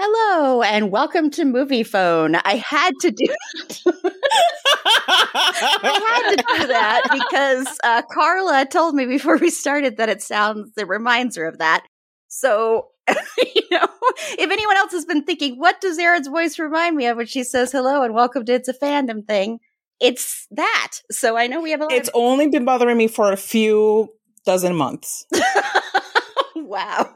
Hello and welcome to Moviefone. I had to do I had to do that because uh, Carla told me before we started that it sounds it reminds her of that. So you know, if anyone else has been thinking, what does Erin's voice remind me of when she says hello and welcome to It's a Fandom thing? It's that. So I know we have a lot It's of- only been bothering me for a few dozen months. wow.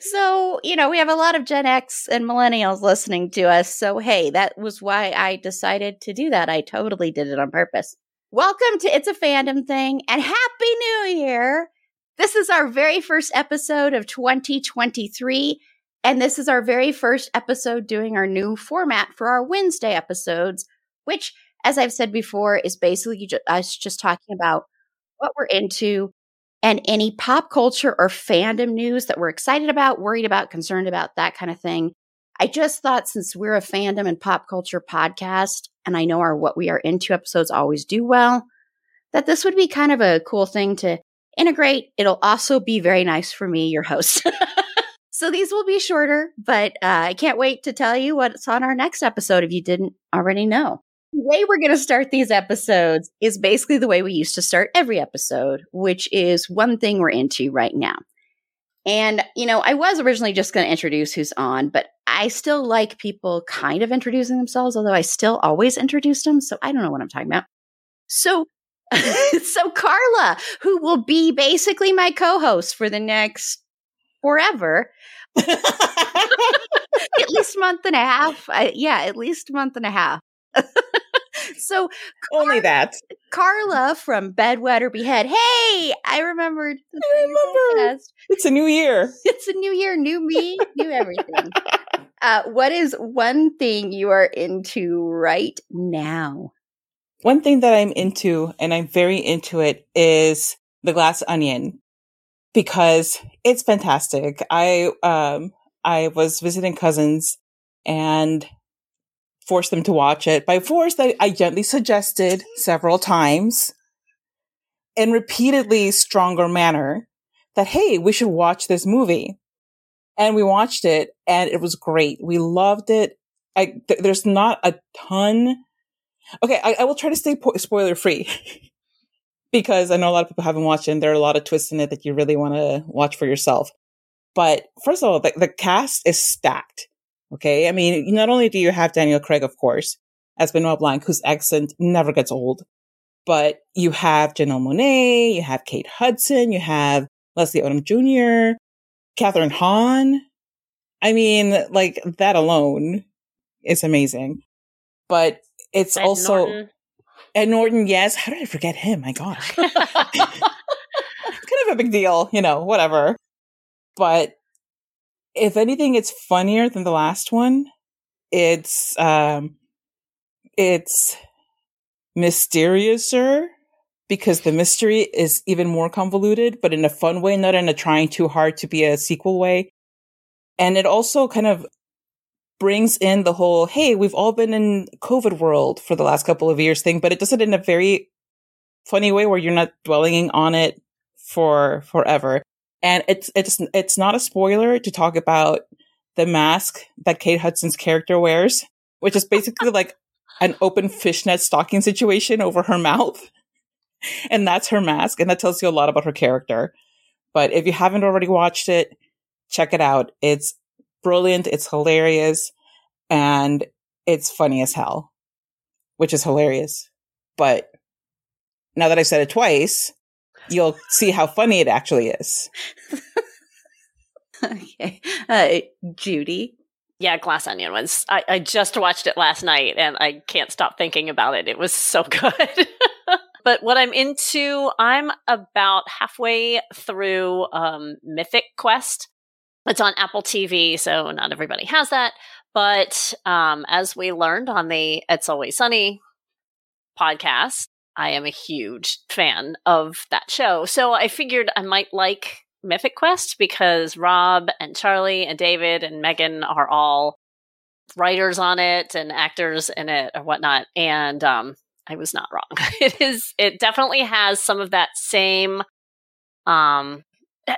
So, you know, we have a lot of Gen X and millennials listening to us. So, hey, that was why I decided to do that. I totally did it on purpose. Welcome to It's a Fandom Thing and Happy New Year. This is our very first episode of 2023. And this is our very first episode doing our new format for our Wednesday episodes, which, as I've said before, is basically us just talking about what we're into and any pop culture or fandom news that we're excited about, worried about, concerned about, that kind of thing. I just thought since we're a fandom and pop culture podcast, and I know our What We Are Into episodes always do well, that this would be kind of a cool thing to integrate. It'll also be very nice for me, your host. so these will be shorter, but uh, I can't wait to tell you what's on our next episode if you didn't already know. The way we're going to start these episodes is basically the way we used to start every episode, which is one thing we're into right now. And, you know, I was originally just going to introduce who's on, but I still like people kind of introducing themselves, although I still always introduce them. So I don't know what I'm talking about. So, so Carla, who will be basically my co-host for the next forever, at least month and a half. I, yeah, at least month and a half. So only that. Carla from Bedwetter Behead. Hey, I remembered. I name of the remember. It's a new year. It's a new year, new me, new everything. uh, what is one thing you are into right now? One thing that I'm into, and I'm very into it, is the glass onion because it's fantastic. I um I was visiting cousins and forced them to watch it. By force, I, I gently suggested several times in repeatedly stronger manner that hey, we should watch this movie. And we watched it and it was great. We loved it. I, th- there's not a ton. Okay. I, I will try to stay po- spoiler free because I know a lot of people haven't watched it and there are a lot of twists in it that you really want to watch for yourself. But first of all, the, the cast is stacked. Okay. I mean, not only do you have Daniel Craig, of course, as Benoit Blanc, whose accent never gets old, but you have Janelle Monáe, you have Kate Hudson, you have Leslie Odom Jr., Kathryn Hahn. I mean, like that alone is amazing. But it's Ed also Norton. Ed Norton, yes. How did I forget him? My gosh. kind of a big deal, you know, whatever. But if anything, it's funnier than the last one. It's um it's mysteriouser because the mystery is even more convoluted, but in a fun way, not in a trying too hard to be a sequel way. And it also kind of brings in the whole, hey, we've all been in COVID world for the last couple of years thing, but it does it in a very funny way where you're not dwelling on it for forever. And it's it's it's not a spoiler to talk about the mask that Kate Hudson's character wears which is basically like an open fishnet stocking situation over her mouth. And that's her mask. And that tells you a lot about her character. But if you haven't already watched it, check it out. It's brilliant. It's hilarious. And it's funny as hell, which is hilarious. But now that I've said it twice, you'll see how funny it actually is. okay. Uh, Judy? Yeah, Glass Onion was. I, I just watched it last night and I can't stop thinking about it. It was so good. but what I'm into, I'm about halfway through um, Mythic Quest. It's on Apple TV, so not everybody has that. But um, as we learned on the It's Always Sunny podcast, I am a huge fan of that show. So I figured I might like Mythic Quest because Rob and Charlie and David and Megan are all writers on it and actors in it or whatnot. And um, I was not wrong. it is. It definitely has some of that same, um,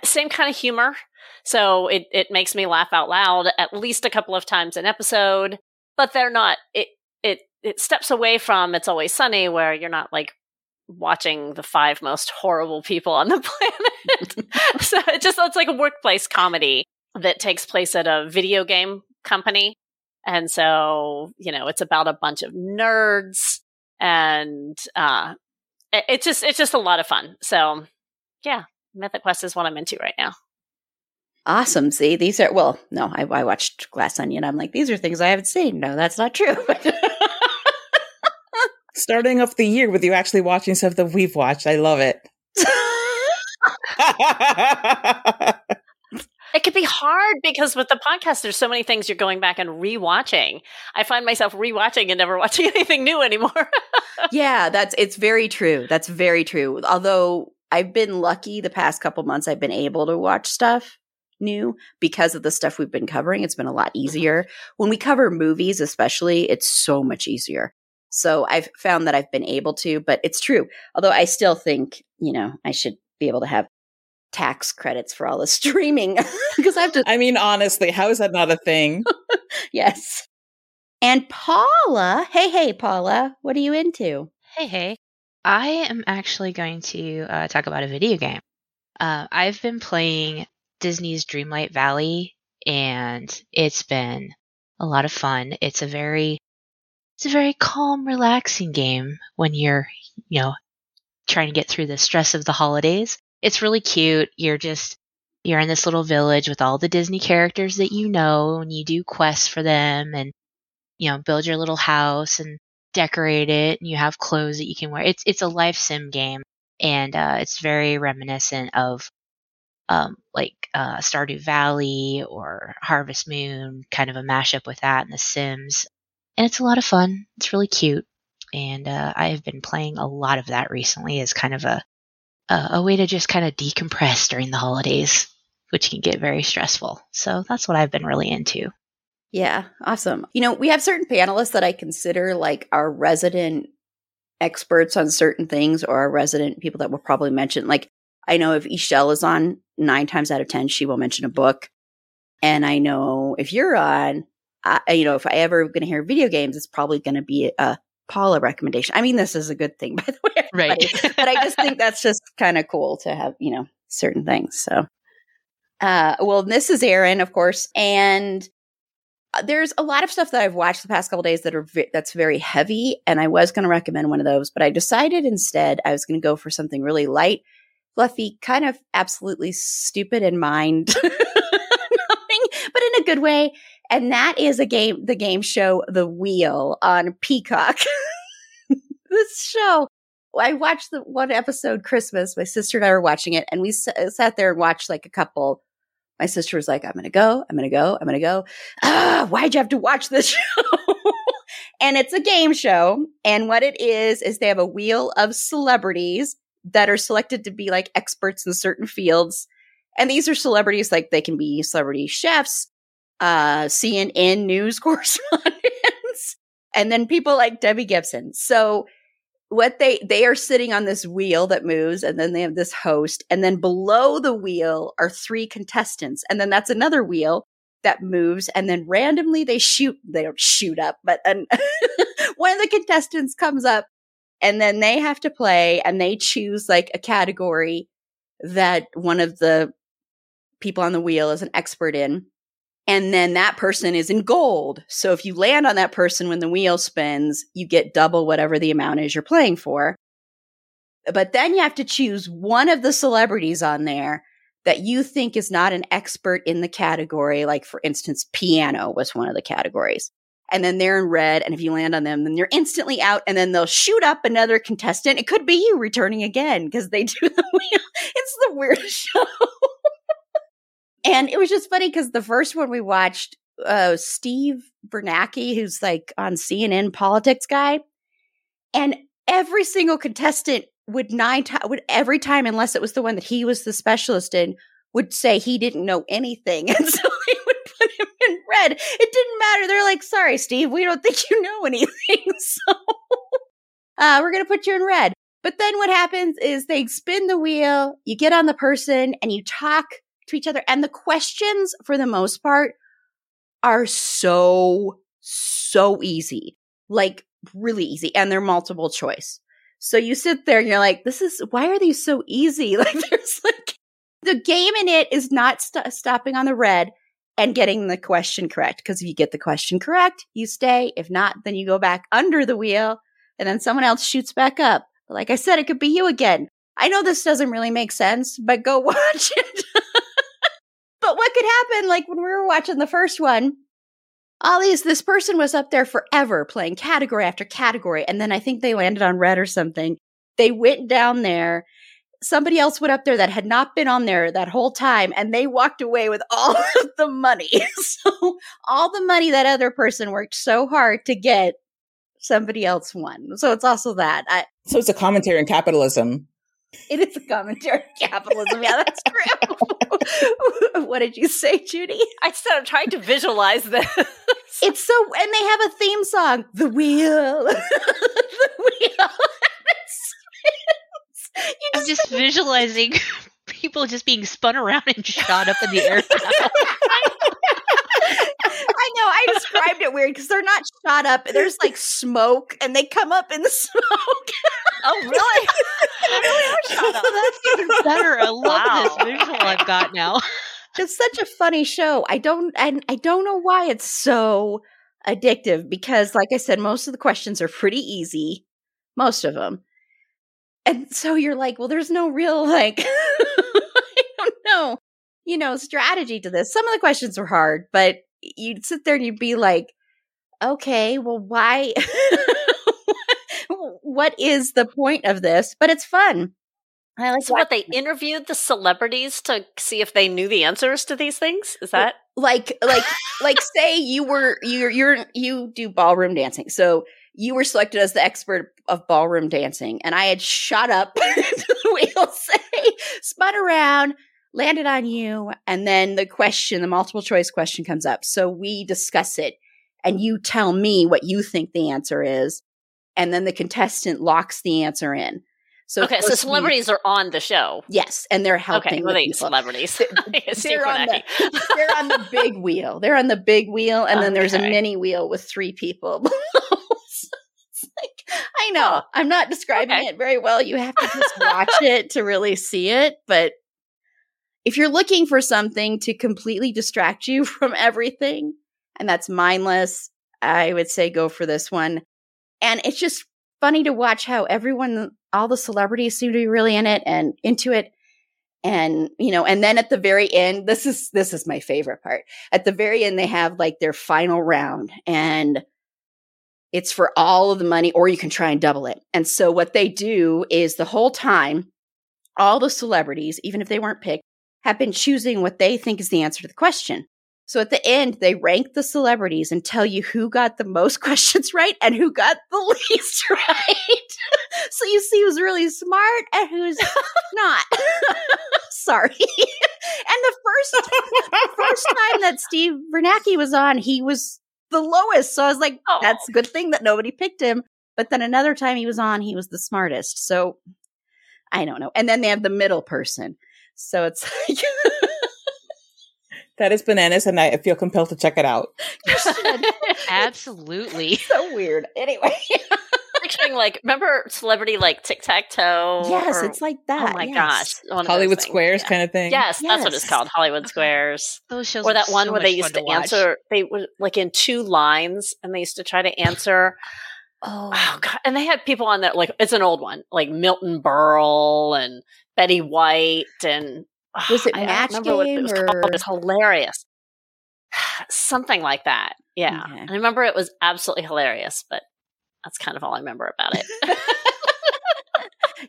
same kind of humor. So it it makes me laugh out loud at least a couple of times an episode. But they're not. It it it steps away from It's Always Sunny, where you're not like watching the five most horrible people on the planet. so it just it's like a workplace comedy that takes place at a video game company. And so, you know, it's about a bunch of nerds and uh it, it's just it's just a lot of fun. So yeah, Mythic Quest is what I'm into right now. Awesome. See, these are well, no, I, I watched Glass Onion. I'm like, these are things I haven't seen. No, that's not true. Starting off the year with you actually watching stuff that we've watched. I love it. it could be hard because with the podcast, there's so many things you're going back and rewatching. I find myself rewatching and never watching anything new anymore. yeah, that's it's very true. That's very true. Although I've been lucky the past couple months, I've been able to watch stuff new because of the stuff we've been covering. It's been a lot mm-hmm. easier. When we cover movies, especially, it's so much easier. So I've found that I've been able to, but it's true. Although I still think, you know, I should be able to have tax credits for all the streaming because I have to. I mean, honestly, how is that not a thing? yes. And Paula, hey, hey, Paula, what are you into? Hey, hey. I am actually going to uh, talk about a video game. Uh, I've been playing Disney's Dreamlight Valley, and it's been a lot of fun. It's a very it's a very calm, relaxing game when you're, you know, trying to get through the stress of the holidays. It's really cute. You're just you're in this little village with all the Disney characters that you know, and you do quests for them and you know, build your little house and decorate it and you have clothes that you can wear. It's it's a life sim game and uh, it's very reminiscent of um, like uh, Stardew Valley or Harvest Moon, kind of a mashup with that and The Sims. And it's a lot of fun. It's really cute. And uh, I have been playing a lot of that recently as kind of a, a, a way to just kind of decompress during the holidays, which can get very stressful. So that's what I've been really into. Yeah, awesome. You know, we have certain panelists that I consider like our resident experts on certain things or our resident people that will probably mention. Like, I know if Ishelle is on, nine times out of 10, she will mention a book. And I know if you're on, I, you know, if I ever going to hear video games, it's probably going to be a Paula recommendation. I mean, this is a good thing, by the way, right? but I just think that's just kind of cool to have, you know, certain things. So, uh, well, this is Erin, of course, and uh, there's a lot of stuff that I've watched the past couple days that are vi- that's very heavy, and I was going to recommend one of those, but I decided instead I was going to go for something really light, fluffy, kind of absolutely stupid in mind, but in a good way. And that is a game, the game show The Wheel on Peacock. this show, I watched the one episode Christmas. My sister and I were watching it, and we s- uh, sat there and watched like a couple. My sister was like, "I'm gonna go, I'm gonna go, I'm gonna go." Why'd you have to watch this show? and it's a game show, and what it is is they have a wheel of celebrities that are selected to be like experts in certain fields. And these are celebrities like they can be celebrity chefs, uh, CNN news correspondents, and then people like Debbie Gibson. So what they they are sitting on this wheel that moves and then they have this host and then below the wheel are three contestants and then that's another wheel that moves and then randomly they shoot they don't shoot up but an, one of the contestants comes up and then they have to play and they choose like a category that one of the people on the wheel is an expert in and then that person is in gold so if you land on that person when the wheel spins you get double whatever the amount is you're playing for but then you have to choose one of the celebrities on there that you think is not an expert in the category. Like, for instance, piano was one of the categories. And then they're in red. And if you land on them, then you're instantly out. And then they'll shoot up another contestant. It could be you returning again because they do the wheel. It's the weirdest show. And it was just funny because the first one we watched, uh, Steve Kornacki, who's like on CNN politics guy. And every single contestant would nine times would every time unless it was the one that he was the specialist in would say he didn't know anything. And so they would put him in red. It didn't matter. They're like sorry steve we don't think you know anything. So uh, we're going to put you in red. But then what happens is they spin the wheel you get on the person and you talk to each other and the questions for the most part are so so easy like really easy and they're multiple choice so you sit there and you're like, this is, why are these so easy? Like there's like, the game in it is not st- stopping on the red and getting the question correct. Cause if you get the question correct, you stay. If not, then you go back under the wheel and then someone else shoots back up. But like I said, it could be you again. I know this doesn't really make sense, but go watch it. But what could happen? Like when we were watching the first one, Ollie's, this person was up there forever playing category after category. And then I think they landed on red or something. They went down there. Somebody else went up there that had not been on there that whole time and they walked away with all of the money. so all the money that other person worked so hard to get, somebody else won. So it's also that. I, so it's a commentary on capitalism. It is a commentary on capitalism. Yeah, that's true. what did you say, Judy? I said I'm trying to visualize this. It's so, and they have a theme song, "The Wheel." the Wheel. you I'm just visualizing people just being spun around and shot up in the air. I know. I described it weird because they're not shot up. There's like smoke, and they come up in the smoke. oh, really? They really are shot up. That's even better. I love wow. this visual I've got now. It's such a funny show. I don't, and I don't know why it's so addictive because, like I said, most of the questions are pretty easy. Most of them. And so you're like, well, there's no real like I don't know, you know, strategy to this. Some of the questions were hard, but you'd sit there and you'd be like, okay, well, why? What is the point of this? But it's fun. I like so what they interviewed the celebrities to see if they knew the answers to these things. Is that like like like say you were you're you're you do ballroom dancing. So you were selected as the expert of ballroom dancing, and I had shot up the wheel, say, spun around, landed on you, and then the question, the multiple choice question comes up. So we discuss it, and you tell me what you think the answer is, and then the contestant locks the answer in. So okay, so celebrities are on the show. Yes, and they're helping. Okay, well, they celebrities. They're, on the, they're on the big wheel. They're on the big wheel, and okay. then there's a mini wheel with three people. like, I know I'm not describing okay. it very well. You have to just watch it to really see it. But if you're looking for something to completely distract you from everything, and that's mindless, I would say go for this one. And it's just funny to watch how everyone, all the celebrities seem to be really in it and into it. And, you know, and then at the very end, this is, this is my favorite part. At the very end, they have like their final round and it's for all of the money or you can try and double it. And so what they do is the whole time, all the celebrities, even if they weren't picked, have been choosing what they think is the answer to the question. So at the end, they rank the celebrities and tell you who got the most questions right and who got the least right. so you see who's really smart and who's not. Sorry. and the first first time that Steve Kornacki was on, he was the lowest. So I was like, oh. that's a good thing that nobody picked him. But then another time he was on, he was the smartest. So I don't know. And then they have the middle person. So it's like That is bananas, and I feel compelled to check it out. Absolutely. so weird. Anyway. Picturing like, remember celebrity like tic tac toe? yes, it's like that. Oh my yes. gosh, one Hollywood Squares yeah. kind of thing. Yes, that's what it's called, Hollywood uh-huh. Squares. Those shows Or that one so where they used fun to, answer, they were like in two lines, and they used to try to answer. Oh, Oh god! And they had people on there like it's an old one, like Milton Berle and Betty White, and Was it ah, I don't Match what it Game was or- called. It was hilarious, something like that. Yeah, Okay. I remember it was absolutely hilarious, but that's kind of all I remember about it.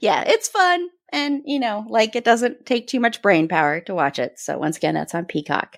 yeah, it's fun. And, you know, like it doesn't take too much brain power to watch it. So once again, that's on Peacock.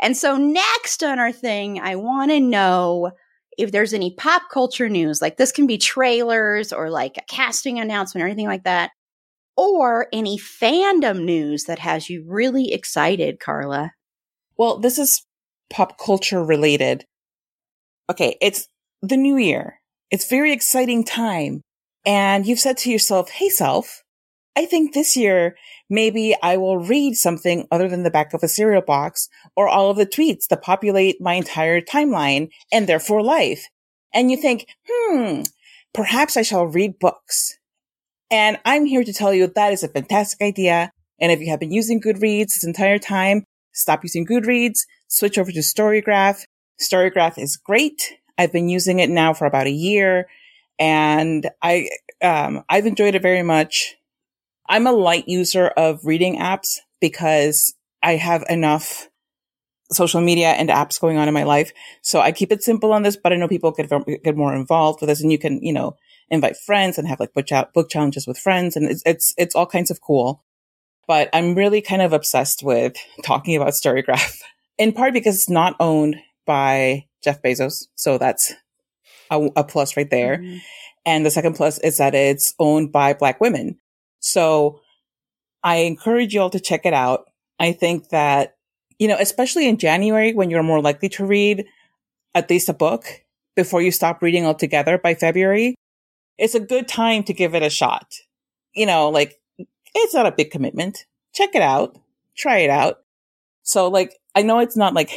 And so next on our thing, I want to know if there's any pop culture news. Like this can be trailers or like a casting announcement or anything like that. Or any fandom news that has you really excited, Carla. Well, this is pop culture related. Okay, it's the new year. It's very exciting time. And you've said to yourself, Hey self, I think this year maybe I will read something other than the back of a cereal box or all of the tweets that populate my entire timeline and therefore life. And you think, hmm, perhaps I shall read books. And I'm here to tell you that is a fantastic idea. And if you have been using Goodreads this entire time, stop using Goodreads, switch over to Storygraph. Storygraph is great. I've been using it now for about a year and I, um, I've enjoyed it very much. I'm a light user of reading apps because I have enough social media and apps going on in my life. So I keep it simple on this, but I know people get, get more involved with this and you can, you know, invite friends and have like book, ch- book challenges with friends. And it's, it's, it's all kinds of cool. But I'm really kind of obsessed with talking about Storygraph in part because it's not owned by Jeff Bezos. So that's a, a plus right there. Mhm. And the second plus is that it's owned by black women. So I encourage you all to check it out. I think that, you know, especially in January when you're more likely to read at least a book before you stop reading altogether by February, it's a good time to give it a shot. You know, like it's not a big commitment. Check it out. Try it out. So like, I know it's not like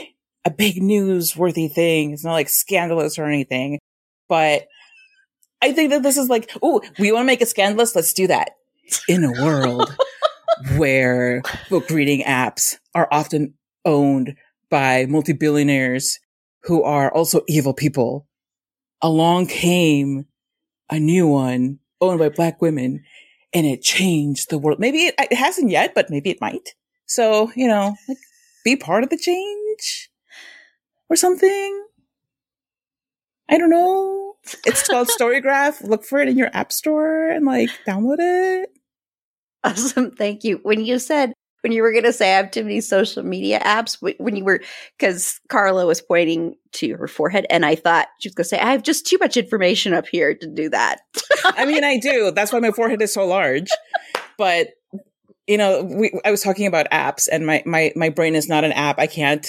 a big newsworthy thing. It's not like scandalous or anything, but I think that this is like, oh, we want to make it scandalous. Let's do that. In a world where book reading apps are often owned by multi-billionaires who are also evil people, along came a new one owned by black women and it changed the world. Maybe it, it hasn't yet, but maybe it might. So, you know, like be part of the change or something. I don't know. It's called Storygraph. Look for it in your app store and like download it. Awesome. Thank you. When you said, when you were going to say I have too many social media apps, when you were, because Carla was pointing to her forehead, and I thought she was going to say, I have just too much information up here to do that. I mean, I do. That's why my forehead is so large. But you know, we, I was talking about apps, and my my my brain is not an app. I can't.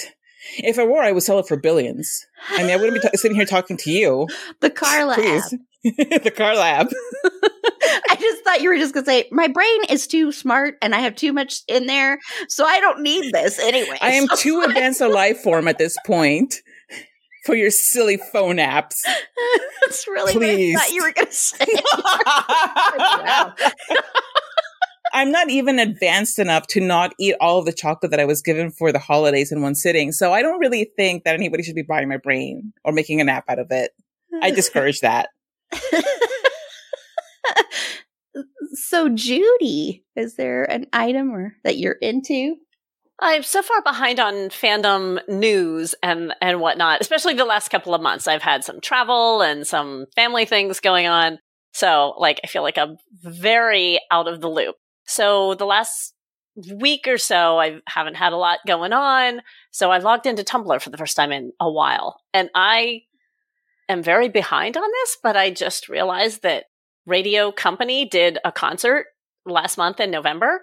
If I were, I would sell it for billions. I mean, I wouldn't be t- sitting here talking to you. the Carla app. The car lab. I just thought you were just going to say, my brain is too smart and I have too much in there, so I don't need this anyway. I am So- too advanced a life form at this point for your silly phone apps. That's really Please. what I thought you were going to say. I'm not even advanced enough to not eat all of the chocolate that I was given for the holidays in one sitting. So I don't really think that anybody should be buying my brain or making a nap out of it. I discourage that. so Judy, is there an item or that you're into? I'm so far behind on fandom news and and whatnot, especially the last couple of months. I've had some travel and some family things going on. So like I feel like I'm very out of the loop. So the last week or so I haven't had a lot going on. So I logged into Tumblr for the first time in a while. And I am very behind on this, but I just realized that Radio Company did a concert last month in November.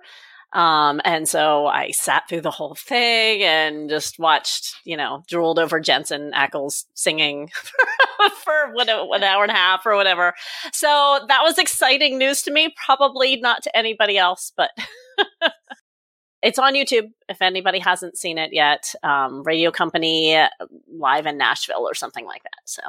Um, and so I sat through the whole thing and just watched, you know, drooled over Jensen Ackles singing for what, an hour and a half or whatever. So that was exciting news to me. Probably not to anybody else, but it's on YouTube if anybody hasn't seen it yet. Um, Radio Company live in Nashville or something like that. So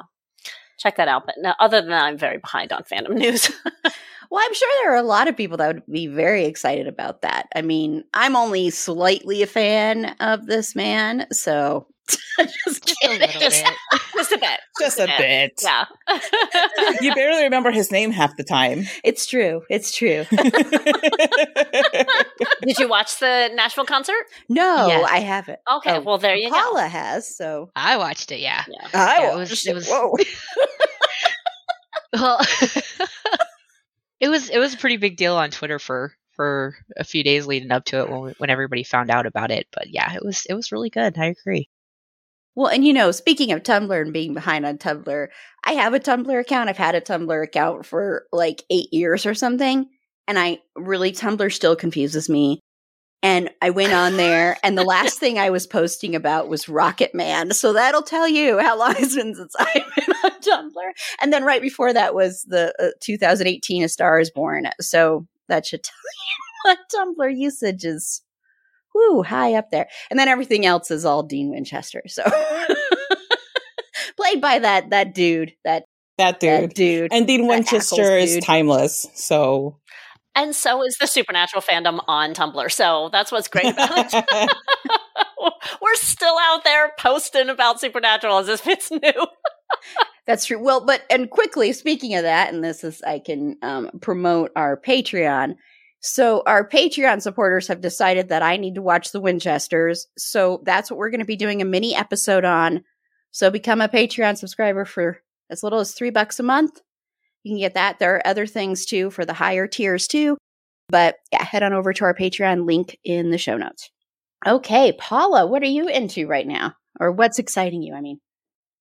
check that out. But no, other than that, I'm very behind on fandom news. well, I'm sure there are a lot of people that would be very excited about that. I mean, I'm only slightly a fan of this man, so just kidding. Just, just, a bit. Just, a, bit. bit. Yeah. you barely remember his name half the time. It's true. It's true. Did you watch the Nashville concert? No, yes. I haven't. Okay, oh, well there you Paula go. Paula has, so I watched it. Yeah, yeah. I yeah, watched it. Was, it was, Whoa. well, it was it was a pretty big deal on Twitter for for a few days leading up to it when when everybody found out about it. But yeah, it was it was really good. I agree. Well, and you know, speaking of Tumblr and being behind on Tumblr, I have a Tumblr account. I've had a Tumblr account for like eight years or something. And I really, Tumblr still confuses me. And I went on there, and the last thing I was posting about was Rocket Man. So that'll tell you how long it's been since I've been on Tumblr. And then right before that was the uh, 2018 A Star is Born. So that should tell you what Tumblr usage is whoo, high up there. And then everything else is all Dean Winchester. So played by that that dude, that that dude, that dude, and Dean Winchester is timeless. So, and so is the supernatural fandom on Tumblr. So that's what's great about it. We're still out there posting about supernatural as if it's new. That's true. Well, but and quickly speaking of that, and this is I can um, promote our Patreon. So our Patreon supporters have decided that I need to watch the Winchesters. So that's what we're going to be doing a mini episode on. So become a Patreon subscriber for as little as three bucks a month. You can get that. There are other things too for the higher tiers too. But yeah, head on over to our Patreon link in the show notes. Okay, Paula, what are you into right now? Or what's exciting you? I mean,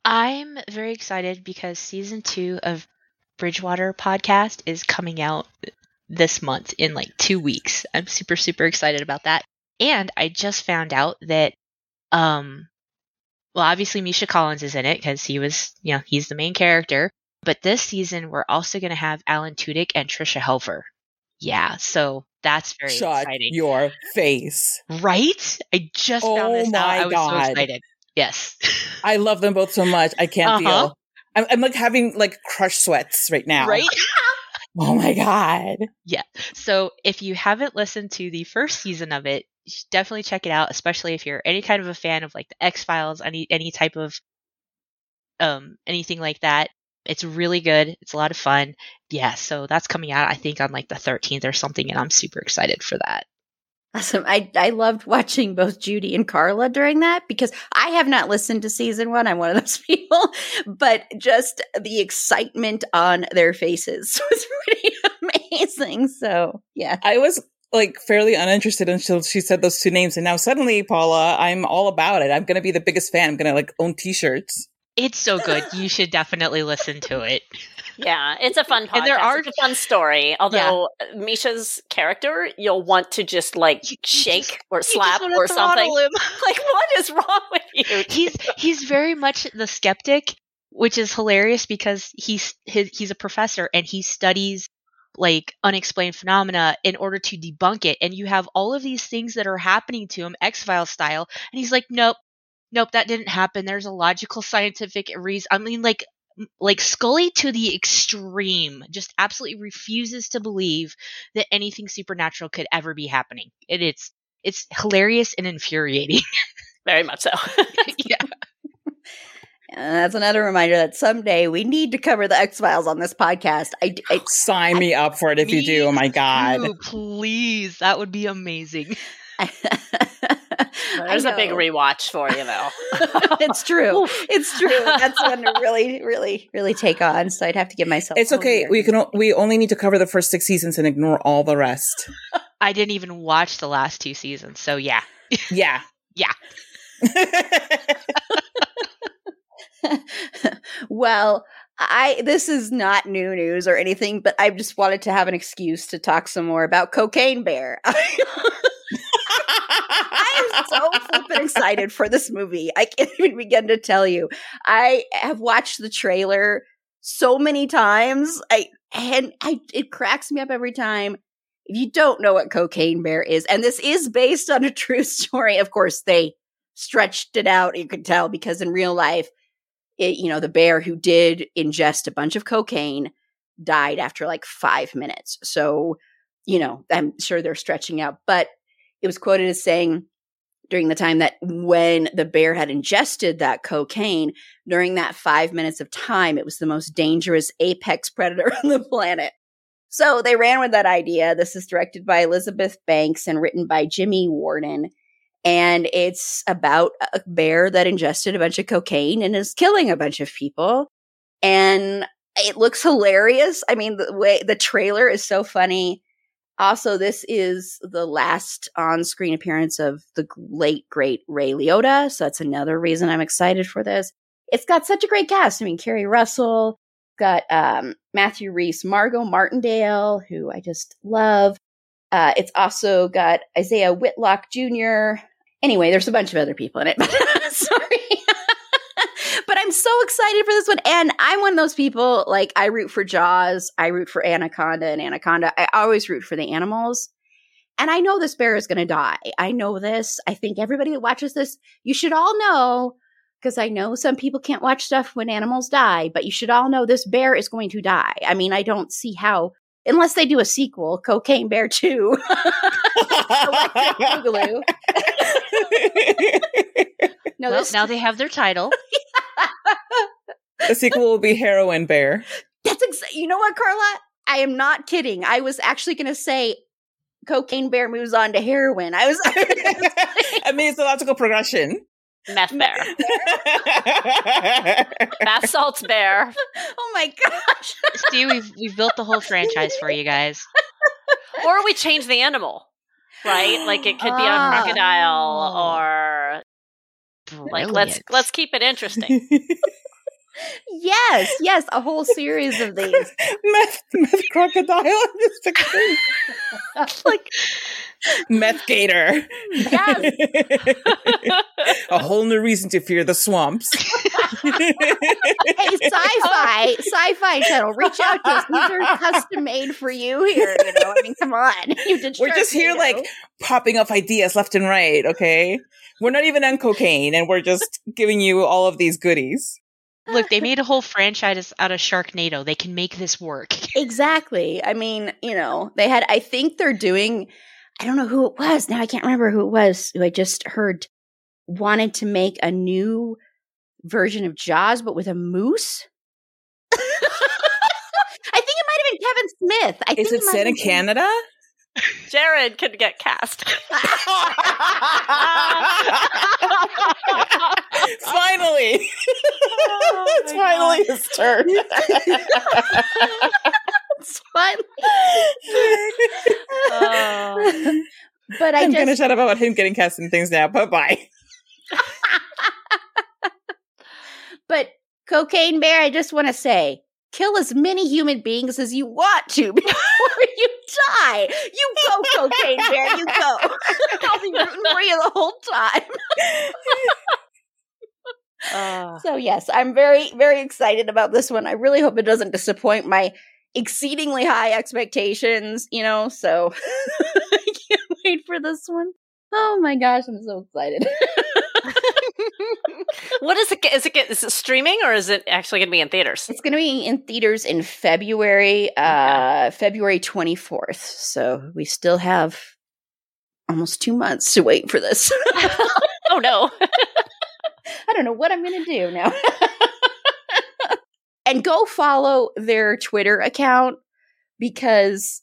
I'm very excited because season two of Bridgewater podcast is coming out this month in like two weeks. I'm super, super excited about that. And I just found out that, um, well, obviously Misha Collins is in it because he was, you know, he's the main character. But this season, we're also going to have Alan Tudyk and Tricia Helfer. Yeah, so that's very Shut exciting. Your face, right? I just oh found this out. I was God. so excited. Yes, I love them both so much. I can't uh-huh. deal. I'm, I'm like having like crush sweats right now. Right? Oh my God. Yeah. So if you haven't listened to the first season of it, definitely check it out, especially if you're any kind of a fan of like the X Files, any any type of um anything like that. It's really good. It's a lot of fun. Yeah, so that's coming out I think on like the 13th or something and I'm super excited for that. Awesome. I, I loved watching both Judy and Carla during that because I have not listened to season one. I'm one of those people, but just the excitement on their faces was pretty amazing. So, yeah. I was like fairly uninterested until she said those two names. And now suddenly, Paula, I'm all about it. I'm going to be the biggest fan. I'm going to like own t shirts. It's so good. You should definitely listen to it. Yeah, it's a fun podcast. And there are it's a fun story. Although yeah. Misha's character, you'll want to just like shake just, or slap or something. Him. like, what is wrong with you? He's he's very much the skeptic, which is hilarious because he's his, he's a professor and he studies like unexplained phenomena in order to debunk it. And you have all of these things that are happening to him, X File style, and he's like, nope, nope, that didn't happen. There's a logical scientific reason. I mean, like like Scully to the extreme, just absolutely refuses to believe that anything supernatural could ever be happening. It, it's it's hilarious and infuriating. Very much so. yeah. And that's another reminder that someday we need to cover the X Files on this podcast. I, oh, I Sign me up for it if you do. Oh my god. Ooh, please. That would be amazing. There's a big rewatch for you, though. it's true. It's true. That's one to really, really, really take on. So I'd have to give myself. It's okay. year. We can. o- We only need to cover the first six seasons and ignore all the rest. I didn't even watch the last two seasons, so yeah. Yeah. Yeah. well, I this is not new news or anything, but I just wanted to have an excuse to talk some more about Cocaine Bear. I am so flippin' excited for this movie. I can't even begin to tell you. I have watched the trailer so many times. I and I it cracks me up every time. If you don't know what Cocaine Bear is, and this is based on a true story, of course they stretched it out. You could tell because in real life, it, you know, the bear who did ingest a bunch of cocaine died after like five minutes. So, you know, I'm sure they're stretching out, but it was quoted as saying during the time that when the bear had ingested that cocaine, during that five minutes of time, it was the most dangerous apex predator on the planet. So they ran with that idea. This is directed by Elizabeth Banks and written by Jimmy Warden. And it's about a bear that ingested a bunch of cocaine and is killing a bunch of people. And it looks hilarious. I mean, the way the trailer is so funny. Also, this is the last on screen appearance of the late, great Ray Liotta. So that's another reason I'm excited for this. It's got such a great cast. I mean, Keri Russell, got um, Matthew Rhys, Margot Martindale, who I just love. Uh, it's also got Isaiah Whitlock Jr. Anyway, there's a bunch of other people in it. Sorry. But I'm so excited for this one. And I'm one of those people, like, I root for Jaws, I root for Anaconda and Anaconda. I always root for the animals. And I know this bear is going to die. I know this. I think everybody that watches this, you should all know, because I know some people can't watch stuff when animals die, but you should all know this bear is going to die. I mean, I don't see how, unless they do a sequel, Cocaine Bear 2. Electric Boogaloo. no, well, this, now they have their title. The sequel will be Heroin Bear. That's exa- you know what, Carla? I am not kidding. I was actually going to say cocaine bear moves on to heroin. I was I mean, it's a logical progression. Meth bear. Bath salts bear. oh my gosh. See, we've we've built the whole franchise for you guys. Or we change the animal. Right? Like it could be a Ah. crocodile or like let's let's keep it interesting. Yes, yes, a whole series of these. meth, meth crocodile. I'm just picturing like meth gator. Yes. a whole new reason to fear the swamps. hey, sci-fi, sci-fi channel, reach out to us. These are custom made for you here. You know, I mean, come on. You did We're just here, Sharknado. like popping up ideas left and right. Okay, we're not even on cocaine, and we're just giving you all of these goodies. Look, they made a whole franchise out of Sharknado. They can make this work. Exactly. I mean, you know, they had, I think they're doing, I don't know who it was. Now I can't remember who it was who I just heard wanted to make a new version of Jaws, but with a moose. I think it might have been Kevin Smith. I Is think it might set in have been- Canada? Jared could get cast. finally, oh it's finally his turn. It's fine. Oh. but I I'm just, gonna shut up about him getting cast in things now. Bye bye. But Cocaine Bear, I just want to say, kill as many human beings as you want to before you die. You go, Cocaine Bear, you go. I'll be rooting for you the whole time. Oh. So yes, I'm very, very excited about this one. I really hope it doesn't disappoint my exceedingly high expectations, you know, so I can't wait for this one. Oh my gosh, I'm so excited. What is it? Is it is it streaming or is it actually going to be in theaters? It's going to be in theaters in February, uh, February 24th. So we still have almost two months to wait for this. oh no. I don't know what I'm going to do now. and go follow their Twitter account because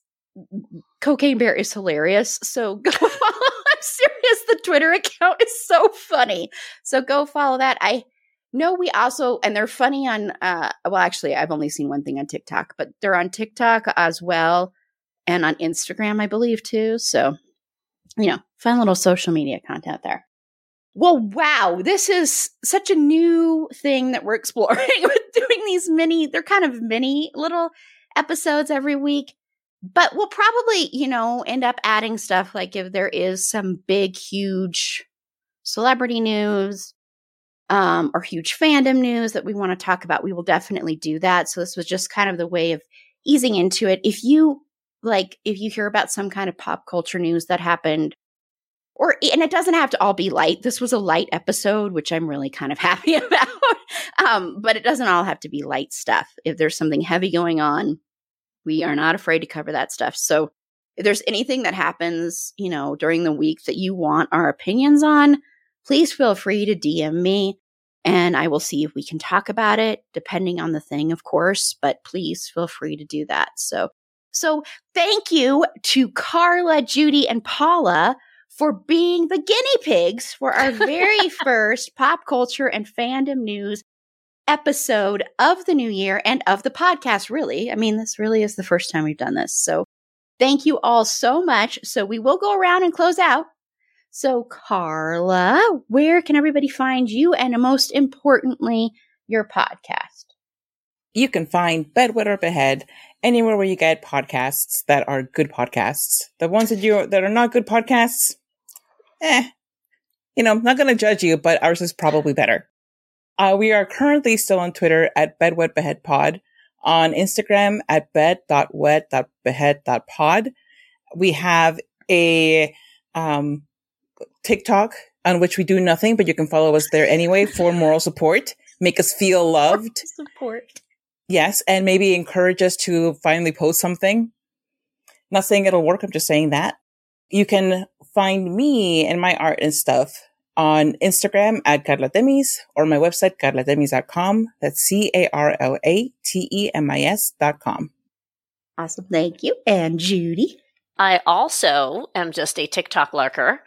Cocaine Bear is hilarious. So go follow. I'm serious. The Twitter account is so funny. So go follow that. I know we also, and they're funny on, uh, well, actually, I've only seen one thing on TikTok, but they're on TikTok as well and on Instagram, I believe, too. So, you know, fun little social media content there. Well, wow, this is such a new thing that we're exploring with doing these mini, they're kind of mini little episodes every week. But we'll probably, you know, end up adding stuff like if there is some big, huge celebrity news um, or huge fandom news that we want to talk about, we will definitely do that. So this was just kind of the way of easing into it. If you like, if you hear about some kind of pop culture news that happened or and it doesn't have to all be light this was a light episode which i'm really kind of happy about um, but it doesn't all have to be light stuff if there's something heavy going on we are not afraid to cover that stuff. So if there's anything that happens you know during the week that you want our opinions on please feel free to dm me and i will see if we can talk about it depending on the thing of course but please feel free to do that. So so thank you to carla judy and paula for being the guinea pigs for our very first pop culture and fandom news episode of the new year and of the podcast, really. I mean, this really is the first time we've done this. So thank you all so much. So we will go around and close out. So, Carla, where can everybody find you? And most importantly, your podcast? You can find Bedwet Behead anywhere where you get podcasts that are good podcasts. The ones that you that are not good podcasts, eh. You know, I'm not going to judge you, but ours is probably better. Uh, we are currently still on Twitter at bedwetbeheadpod, on Instagram at bed.wet.behead.pod. We have a um, TikTok on which we do nothing, but you can follow us there anyway for moral support, make us feel loved. Support. Yes, and maybe encourage us to finally post something. Not saying it'll work, I'm just saying that. You can find me and my art and stuff on Instagram at Carla Temis or my website, carlatemis.com. That's C A R L A T E M I S dot com. Awesome. Thank you. And Judy. I also am just a TikTok lurker.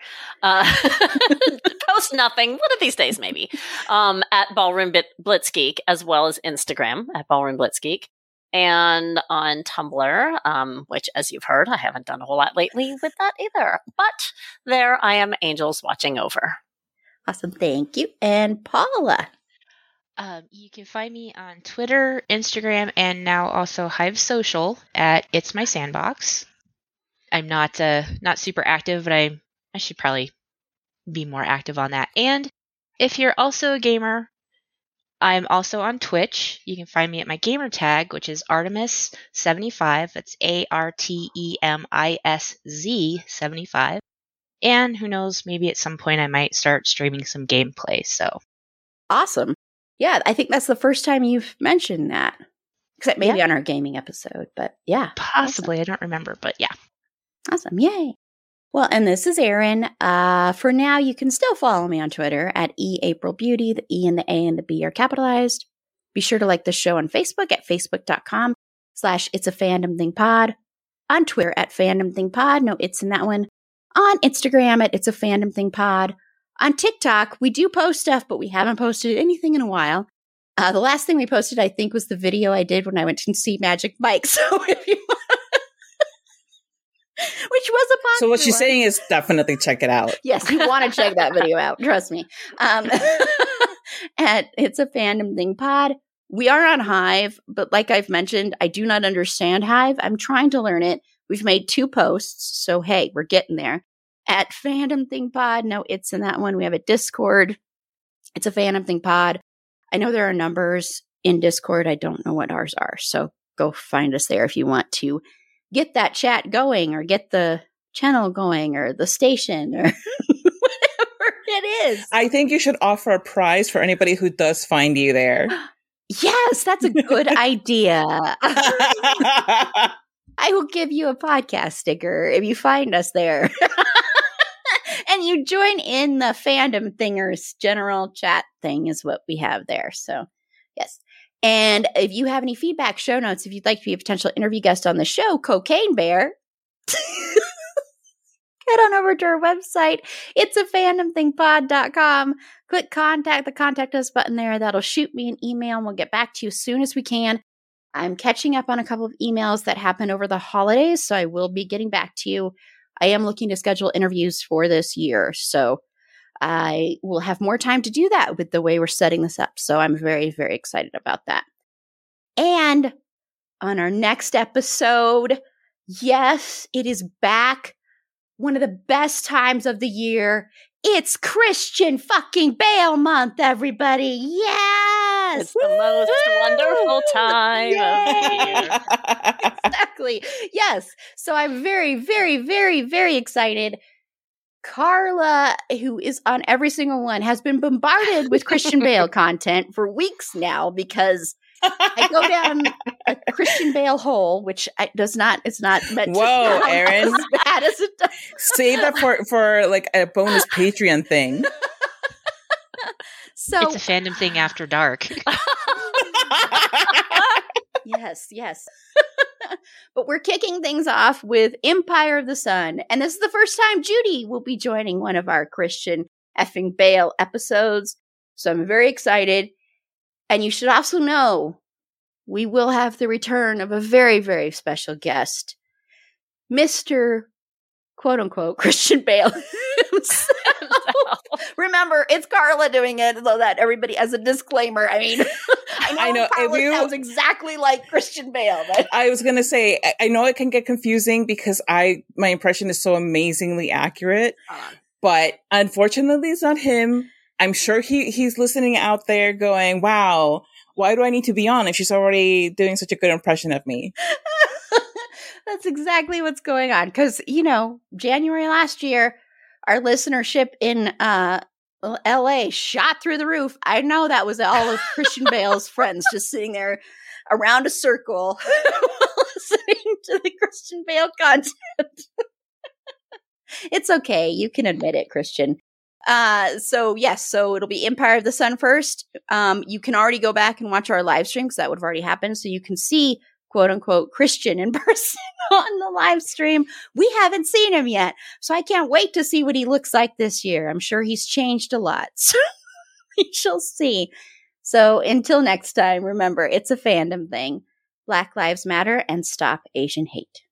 Uh, post nothing. One of these days, maybe. Um, at Ballroom Blitzgeek, as well as Instagram at Ballroom Blitzgeek and on Tumblr, um, which, as you've heard, I haven't done a whole lot lately with that either. But there I am, Angels watching over. Awesome. Thank you. And Paula. Um, you can find me on Twitter, Instagram, and now also Hive Social at It's My Sandbox. I'm not uh, not super active, but I I should probably be more active on that. And if you're also a gamer, I'm also on Twitch. You can find me at my gamer tag, which is Artemis75. That's A R T E M I S Z 75. And who knows, maybe at some point I might start streaming some gameplay. So awesome. Yeah, I think that's the first time you've mentioned that. Except maybe yeah. on our gaming episode, but yeah. Possibly. Awesome. I don't remember, but yeah. Awesome. Yay. Well, and this is Erin. Uh, for now, you can still follow me on Twitter at eAprilBeauty. The E and the A and the B are capitalized. Be sure to like the show on Facebook at facebook.com slash it's a fandom thing pod. On Twitter at fandom thing pod. No, it's in that one. On Instagram at it's a fandom thing pod. On TikTok, we do post stuff, but we haven't posted anything in a while. Uh, the last thing we posted, I think, was the video I did when I went to see Magic Mike. So if you which was a popular So what she's one. saying is definitely check it out. Yes, you want to check that video out. Trust me. Um, and it's a fandom thing pod. We are on Hive, but like I've mentioned, I do not understand Hive. I'm trying to learn it. We've made two posts, so hey, we're getting there. At Fandom Thing Pod, no, it's in that one. We have a Discord. It's a Fandom Thing Pod. I know there are numbers in Discord. I don't know what ours are, so go find us there if you want to get that chat going or get the channel going or the station or whatever it is. I think you should offer a prize for anybody who does find you there. Yes, that's a good idea. I will give you a podcast sticker if you find us there. and you join in the fandom thingers general chat thing is what we have there. So, yes. And if you have any feedback, show notes, if you'd like to be a potential interview guest on the show, Cocaine Bear, head on over to our website. It's a fandomthingpod.com. Click contact the contact us button there. That'll shoot me an email and we'll get back to you as soon as we can. I'm catching up on a couple of emails that happened over the holidays, so I will be getting back to you. I am looking to schedule interviews for this year, so I will have more time to do that with the way we're setting this up. So I'm very, very excited about that. And on our next episode, yes, it is back. One of the best times of the year. It's Christian fucking Bale month, everybody. Yes. It's the most wonderful time of the year. exactly. Yes. So I'm very, very, very, very excited. Carla, who is on every single one, has been bombarded with Christian Bale content for weeks now because I go down a Christian Bale hole, which I, does not, it's not meant Whoa, Erin. as bad as it does. Save that for for like a bonus Patreon thing. So, It's a fandom thing after dark. yes, yes. but we're kicking things off with Empire of the Sun. And this is the first time Judy will be joining one of our Christian effing Bale episodes. So I'm very excited. And you should also know we will have the return of a very, very special guest, Mr. quote unquote Christian Bale. Remember, it's Carla doing it, so that everybody, as a disclaimer, I mean, I know, I know, Carla you- sounds exactly like Christian Bale, but I was gonna say, I, know it can get confusing because I my impression is so amazingly accurate, uh-huh. but unfortunately, it's not him. I'm sure he he's listening out there, going, "Wow, why do I need to be on if she's already doing such a good impression of me?" That's exactly what's going on. Because, you know, January last year, our listenership in uh, LA shot through the roof. I know that was all of Christian Bale's friends just sitting there around a circle listening to the Christian Bale content. it's okay. You can admit it, Christian. Uh, so yes, so it'll be Empire of the Sun first. Um, you can already go back and watch our live stream because that would have already happened. So you can see quote unquote Christian in person on the live stream. We haven't seen him yet. So I can't wait to see what he looks like this year. I'm sure he's changed a lot. So we shall see. So until next time, remember it's a fandom thing. Black Lives Matter and stop Asian hate.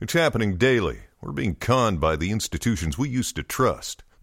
It's happening daily. We're being conned by the institutions we used to trust.